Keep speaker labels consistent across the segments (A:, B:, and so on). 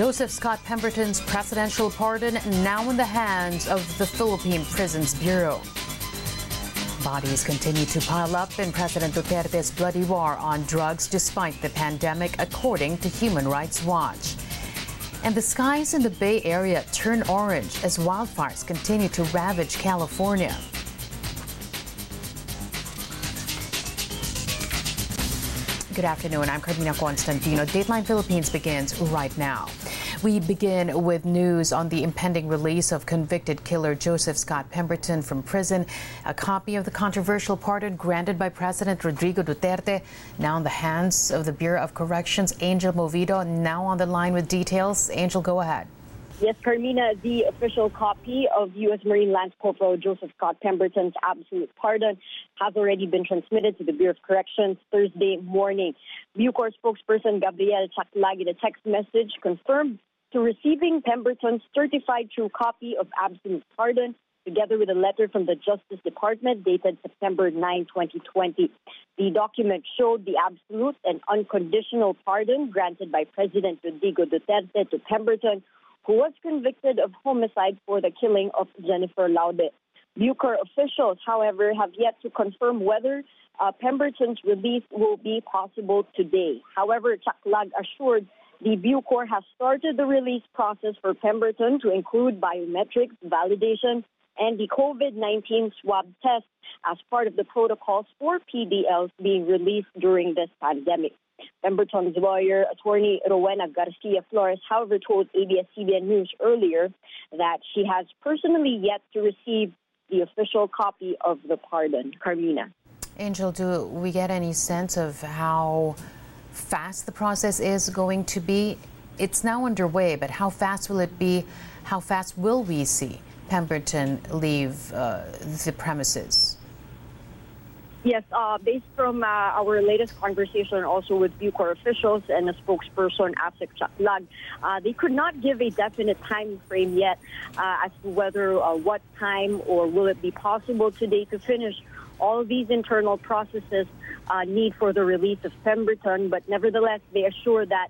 A: Joseph Scott Pemberton's presidential pardon now in the hands of the Philippine Prisons Bureau. Bodies continue to pile up in President Duterte's bloody war on drugs despite the pandemic, according to Human Rights Watch. And the skies in the Bay Area turn orange as wildfires continue to ravage California. Good afternoon. I'm Carmina Constantino. Dateline Philippines begins right now. We begin with news on the impending release of convicted killer Joseph Scott Pemberton from prison. A copy of the controversial pardon granted by President Rodrigo Duterte now in the hands of the Bureau of Corrections. Angel Movido now on the line with details. Angel, go ahead.
B: Yes, Carmina, the official copy of U.S. Marine Lance Corporal Joseph Scott Pemberton's absolute pardon has already been transmitted to the Bureau of Corrections Thursday morning. Bucor spokesperson Gabriel Chaclag in a text message confirmed to receiving Pemberton's certified true copy of absolute pardon together with a letter from the Justice Department dated September 9, 2020. The document showed the absolute and unconditional pardon granted by President Rodrigo Duterte to Pemberton who was convicted of homicide for the killing of Jennifer Laude. Bucor officials, however, have yet to confirm whether uh, Pemberton's release will be possible today. However, Chaclag assured the Bucor has started the release process for Pemberton to include biometrics validation and the COVID 19 swab test as part of the protocols for PDLs being released during this pandemic. Pemberton's lawyer, attorney Rowena Garcia Flores, however, told ABS-CBN News earlier that she has personally yet to receive the official copy of the pardon. Carmina.
A: Angel, do we get any sense of how fast the process is going to be? It's now underway, but how fast will it be? How fast will we see Pemberton leave uh, the premises?
B: Yes, uh, based from uh, our latest conversation also with Bucor officials and a spokesperson, Asik Chaclag, uh, they could not give a definite time frame yet uh, as to whether uh, what time or will it be possible today to finish all these internal processes uh, need for the release of Pemberton. But nevertheless, they assure that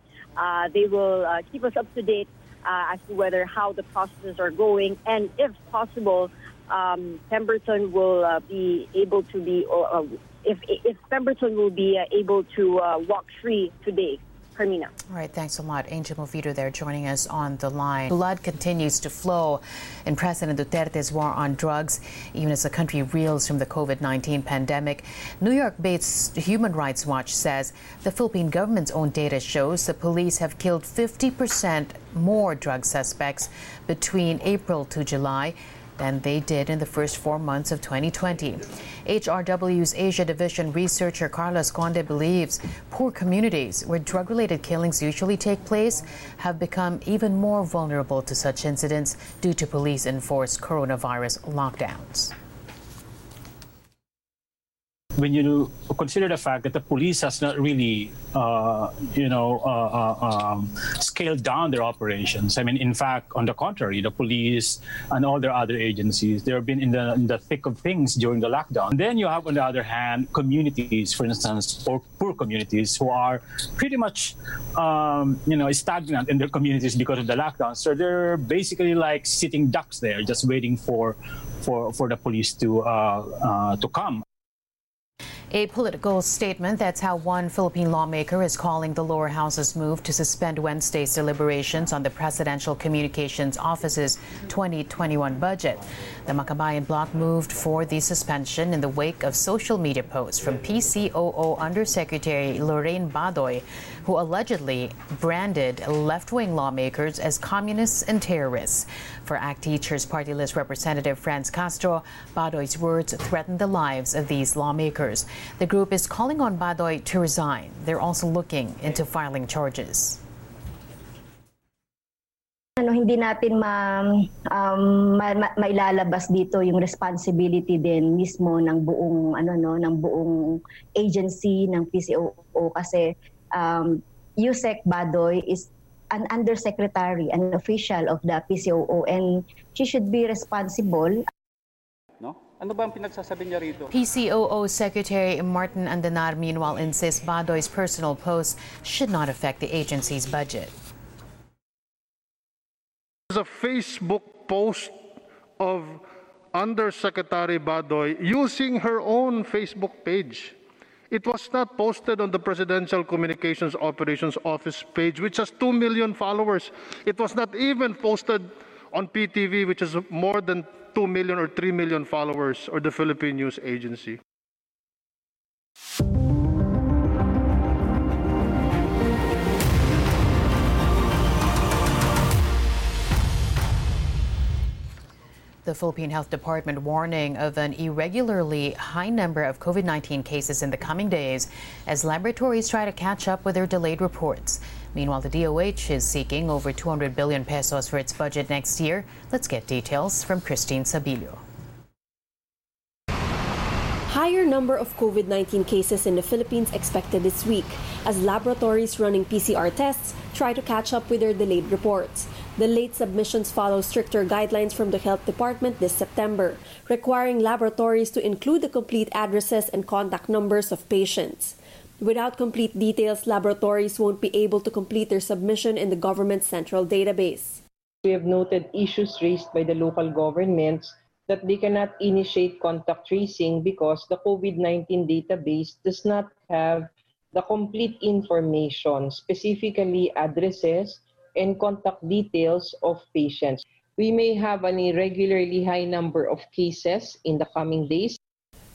B: they will keep us up to date as to whether how the processes are going and if possible um, Pemberton will uh, be able to be, uh, if, if Pemberton will be uh, able to uh, walk free today. Carmina.
A: All right, thanks a lot. Angel Movido there joining us on the line. Blood continues to flow in President Duterte's war on drugs, even as the country reels from the COVID 19 pandemic. New York based Human Rights Watch says the Philippine government's own data shows the police have killed 50% more drug suspects between April to July than they did in the first four months of 2020. HRW's Asia Division researcher Carlos Conde believes poor communities where drug related killings usually take place have become even more vulnerable to such incidents due to police enforced coronavirus lockdowns
C: when you consider the fact that the police has not really, uh, you know, uh, uh, um, scaled down their operations. I mean, in fact, on the contrary, the police and all their other agencies, they have been in the in the thick of things during the lockdown. Then you have, on the other hand, communities, for instance, or poor communities who are pretty much, um, you know, stagnant in their communities because of the lockdown. So they're basically like sitting ducks there, just waiting for for for the police to uh, uh, to come.
A: A political statement. That's how one Philippine lawmaker is calling the lower house's move to suspend Wednesday's deliberations on the Presidential Communications Office's 2021 budget. The Makabayan bloc moved for the suspension in the wake of social media posts from PCOO Undersecretary Lorraine Badoy, who allegedly branded left wing lawmakers as communists and terrorists. For ACT Teachers Party List Representative France Castro, Badoy's words threatened the lives of these lawmakers. The group is calling on Badoy to resign. They're also looking into filing charges.
D: ano hindi natin ma, um, ma, ma, mailalabas dito yung responsibility din mismo ng buong ano no ng buong agency ng PCOO kasi um, Yusek Badoy is an undersecretary an official of the PCOO and she should be responsible
E: ano ba ang pinagsasabi niya rito?
A: PCOO Secretary Martin Andanar meanwhile insists Badoy's personal post should not affect the agency's budget.
F: There's a Facebook post of Undersecretary Badoy using her own Facebook page. It was not posted on the Presidential Communications Operations Office page, which has 2 million followers. It was not even posted on PTV, which has more than 2 million or 3 million followers, or the Philippine News Agency.
A: The Philippine Health Department warning of an irregularly high number of COVID 19 cases in the coming days as laboratories try to catch up with their delayed reports. Meanwhile, the DOH is seeking over 200 billion pesos for its budget next year. Let's get details from Christine Sabillo.
G: Higher number of COVID 19 cases in the Philippines expected this week as laboratories running PCR tests try to catch up with their delayed reports. The late submissions follow stricter guidelines from the Health Department this September, requiring laboratories to include the complete addresses and contact numbers of patients. Without complete details, laboratories won't be able to complete their submission in the government's central database.
H: We have noted issues raised by the local governments that they cannot initiate contact tracing because the COVID 19 database does not have the complete information, specifically addresses and contact details of patients. We may have an irregularly high number of cases in the coming days.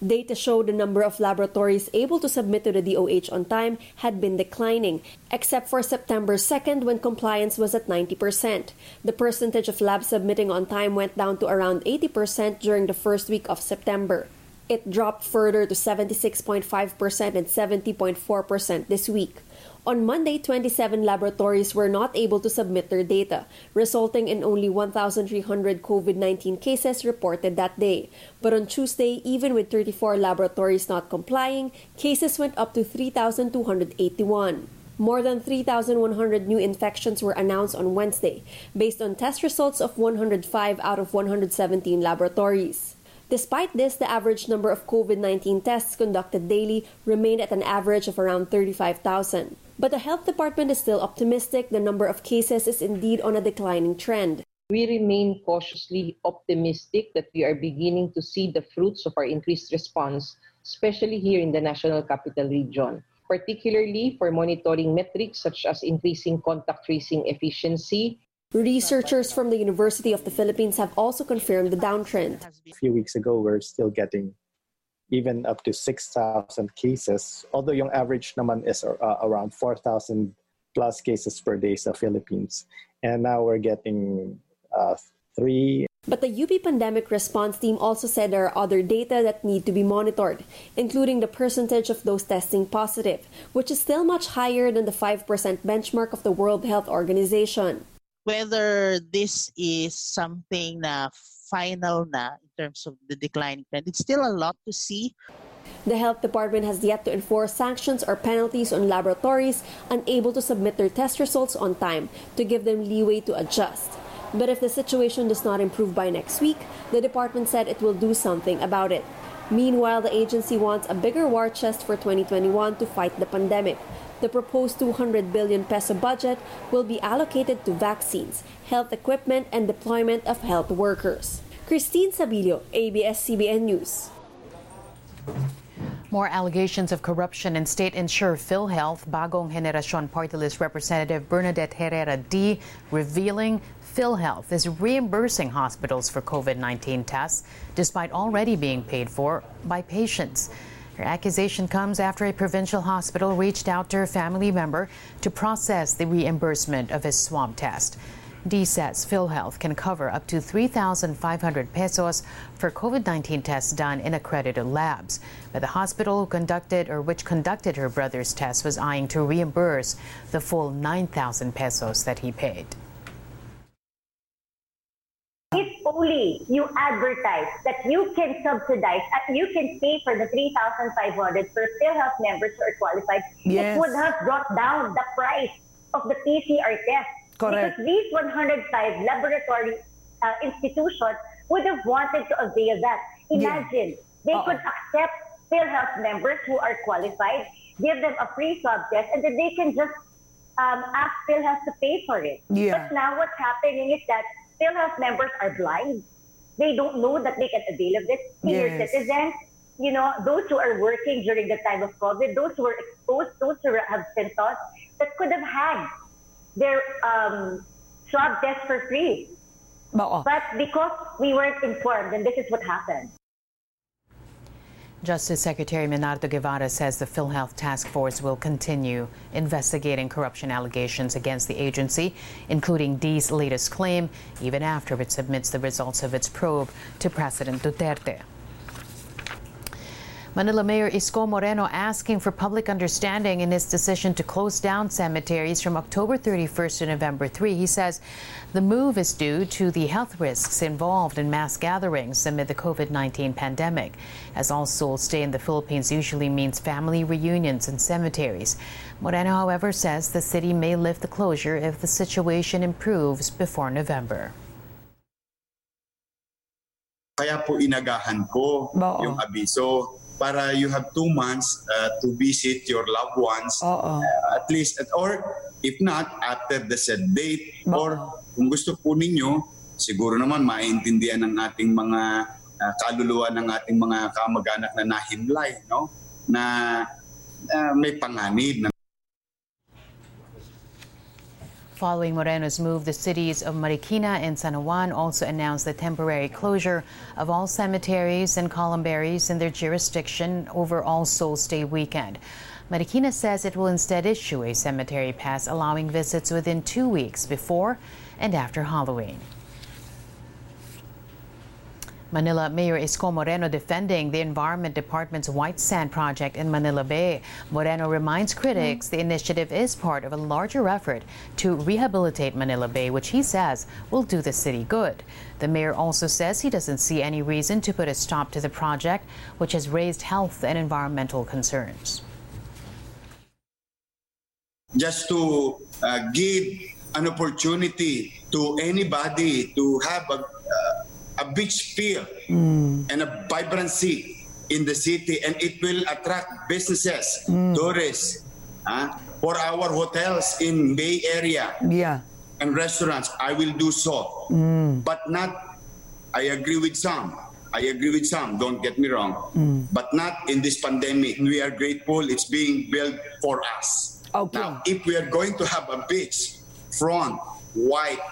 G: Data show the number of laboratories able to submit to the DOH on time had been declining, except for September 2nd when compliance was at 90%. The percentage of labs submitting on time went down to around 80% during the first week of September. It dropped further to 76.5% and 70.4% this week. On Monday, 27 laboratories were not able to submit their data, resulting in only 1,300 COVID 19 cases reported that day. But on Tuesday, even with 34 laboratories not complying, cases went up to 3,281. More than 3,100 new infections were announced on Wednesday, based on test results of 105 out of 117 laboratories. Despite this, the average number of COVID 19 tests conducted daily remained at an average of around 35,000. But the health department is still optimistic the number of cases is indeed on a declining trend.
H: We remain cautiously optimistic that we are beginning to see the fruits of our increased response, especially here in the National Capital Region, particularly for monitoring metrics such as increasing contact tracing efficiency.
G: Researchers from the University of the Philippines have also confirmed the downtrend.
I: A few weeks ago, we're still getting even up to 6,000 cases. Although yung average naman is uh, around 4,000 plus cases per day sa Philippines. And now we're getting uh, three.
G: But the UP pandemic response team also said there are other data that need to be monitored, including the percentage of those testing positive, which is still much higher than the 5% benchmark of the World Health Organization.
J: Whether this is something na final na in terms of the declining trend. It's still a lot to see.
G: The health department has yet to enforce sanctions or penalties on laboratories unable to submit their test results on time to give them leeway to adjust. But if the situation does not improve by next week, the department said it will do something about it. Meanwhile, the agency wants a bigger war chest for 2021 to fight the pandemic. The proposed 200 billion peso budget will be allocated to vaccines, health equipment, and deployment of health workers. Christine Sabillo, ABS-CBN News.
A: More allegations of corruption in state insurer PhilHealth. Bagong Henerasyon Party List Representative Bernadette Herrera Dy revealing PhilHealth is reimbursing hospitals for COVID 19 tests despite already being paid for by patients. Her accusation comes after a provincial hospital reached out to her family member to process the reimbursement of his swab test. Dy says PhilHealth can cover up to 3,500 pesos for COVID-19 tests done in accredited labs. But the hospital who conducted or which conducted her brother's test was eyeing to reimburse the full 9,000 pesos that he paid.
K: If only you advertise that you can subsidize, uh, you can pay for the 3,500 for PhilHealth members who are qualified,
L: yes.
K: it would have brought down the price of the PCR test.
L: Correct.
K: Because these 105 laboratory uh, institutions would have wanted to avail that. Imagine, yeah. they uh -oh. could accept PhilHealth members who are qualified, give them a free swab test, and then they can just um, ask PhilHealth to pay for it.
L: Yeah.
K: But now what's happening is that PhilHealth members are blind. They don't know that they can avail of this. Senior
L: Yes.
K: citizens, you know, those who are working during the time of COVID, those who are exposed, those who have symptoms that could have had their um, swab test for free.
L: Oo.
K: But because we weren't informed, and this is what happened.
A: Justice Secretary Menardo Guevarra says the PhilHealth Task Force will continue investigating corruption allegations against the agency, including Dy's latest claim, even after it submits the results of its probe to President Duterte. Manila Mayor Isko Moreno asking for public understanding in his decision to close down cemeteries from October 31st to November 3. He says the move is due to the health risks involved in mass gatherings amid the COVID 19 pandemic, as All Souls Day in the Philippines usually means family reunions in cemeteries. Moreno, however, says the city may lift the closure if the situation improves before November.
M: Kaya po inagahan ko
L: Oo.
M: yung abiso para you have two months uh, to visit your loved ones.
L: Oo.
M: uh, at least at, or if not after the said date. Or kung gusto po ninyo siguro naman maintindihan ng ating mga uh, kaluluwa ng ating mga kamag-anak na nahimlay no? Na uh, may panganib na
A: Following Moreno's move, the cities of Marikina and San Juan also announced the temporary closure of all cemeteries and columbaries in their jurisdiction over All Souls Day weekend. Marikina says it will instead issue a cemetery pass allowing visits within two weeks before and after Halloween. Manila Mayor Isko Moreno defending the Environment Department's White Sand project in Manila Bay. Moreno reminds critics the initiative is part of a larger effort to rehabilitate Manila Bay, which he says will do the city good. The mayor also says he doesn't see any reason to put a stop to the project, which has raised health and environmental concerns.
M: just to uh, give an opportunity to anybody to have a, uh, a beach feel and a vibrancy in the city and it will attract businesses tourists ah, for our hotels in bay area.
L: Yeah.
M: and restaurants i will do so. But not i agree with some. I agree with some don't get me wrong. But not in this pandemic. We are grateful it's being built for us.
L: Okay.
M: now if we are going to have a beach front white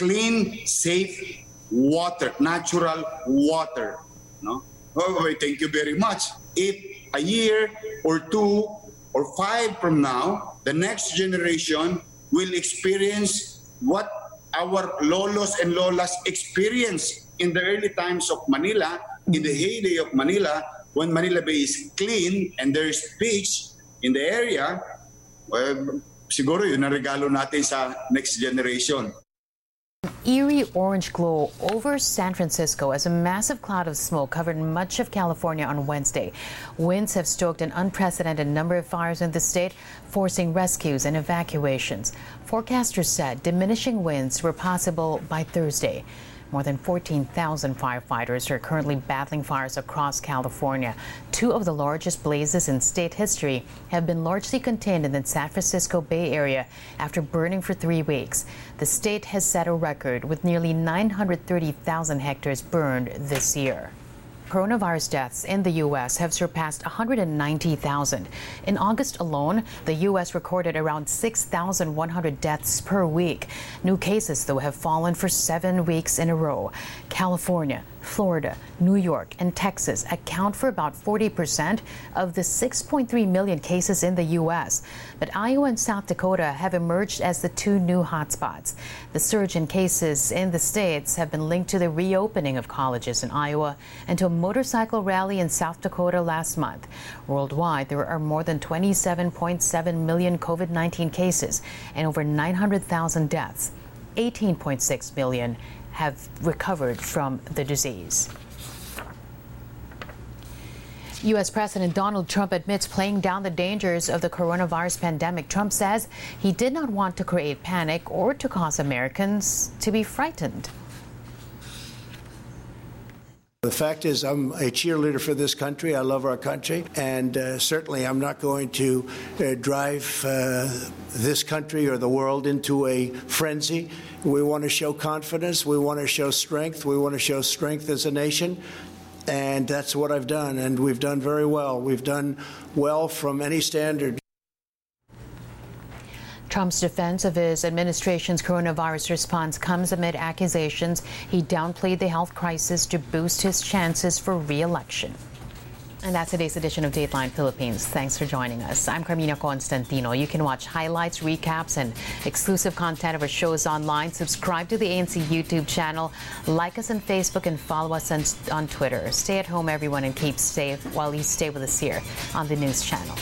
M: clean safe water natural water no oh, wait, thank you very much if a year or two or five from now the next generation will experience what our lolos and lolas experienced in the early times of Manila, in the heyday of Manila, when Manila Bay is clean and there is beach in the area, well, siguro yun ang regalo natin sa next generation.
A: Eerie orange glow over San Francisco as a massive cloud of smoke covered much of California on Wednesday. Winds have stoked an unprecedented number of fires in the state, forcing rescues and evacuations. Forecasters said diminishing winds were possible by Thursday. More than 14,000 firefighters are currently battling fires across California. Two of the largest blazes in state history have been largely contained in the San Francisco Bay Area after burning for three weeks. The state has set a record with nearly 930,000 hectares burned this year. Coronavirus deaths in the U.S. have surpassed 190,000. In August alone, the U.S. recorded around 6,100 deaths per week. New cases, though, have fallen for seven weeks in a row. California, Florida, New York, and Texas account for about 40% of the 6.3 million cases in the U.S. But Iowa and South Dakota have emerged as the two new hotspots. The surge in cases in the states have been linked to the reopening of colleges in Iowa and to a motorcycle rally in South Dakota last month. Worldwide, there are more than 27.7 million COVID 19 cases and over 900,000 deaths. 18.6 million have recovered from the disease. U.S. President Donald Trump admits playing down the dangers of the coronavirus pandemic. Trump says he did not want to create panic or to cause Americans to be frightened.
L: The fact is, I'm a cheerleader for this country. I love our country. And uh, certainly, I'm not going to uh, drive uh, this country or the world into a frenzy. We want to show confidence. We want to show strength. We want to show strength as a nation. And that's what I've done. And we've done very well. We've done well from any standard.
A: Trump's defense of his administration's coronavirus response comes amid accusations he downplayed the health crisis to boost his chances for re-election. And that's today's edition of Dateline Philippines. Thanks for joining us. I'm Carmina Constantino. You can watch highlights, recaps, and exclusive content of our shows online. Subscribe to the ANC YouTube channel, like us on Facebook, and follow us on, on Twitter. Stay at home, everyone, and keep safe while you stay with us here on the News Channel.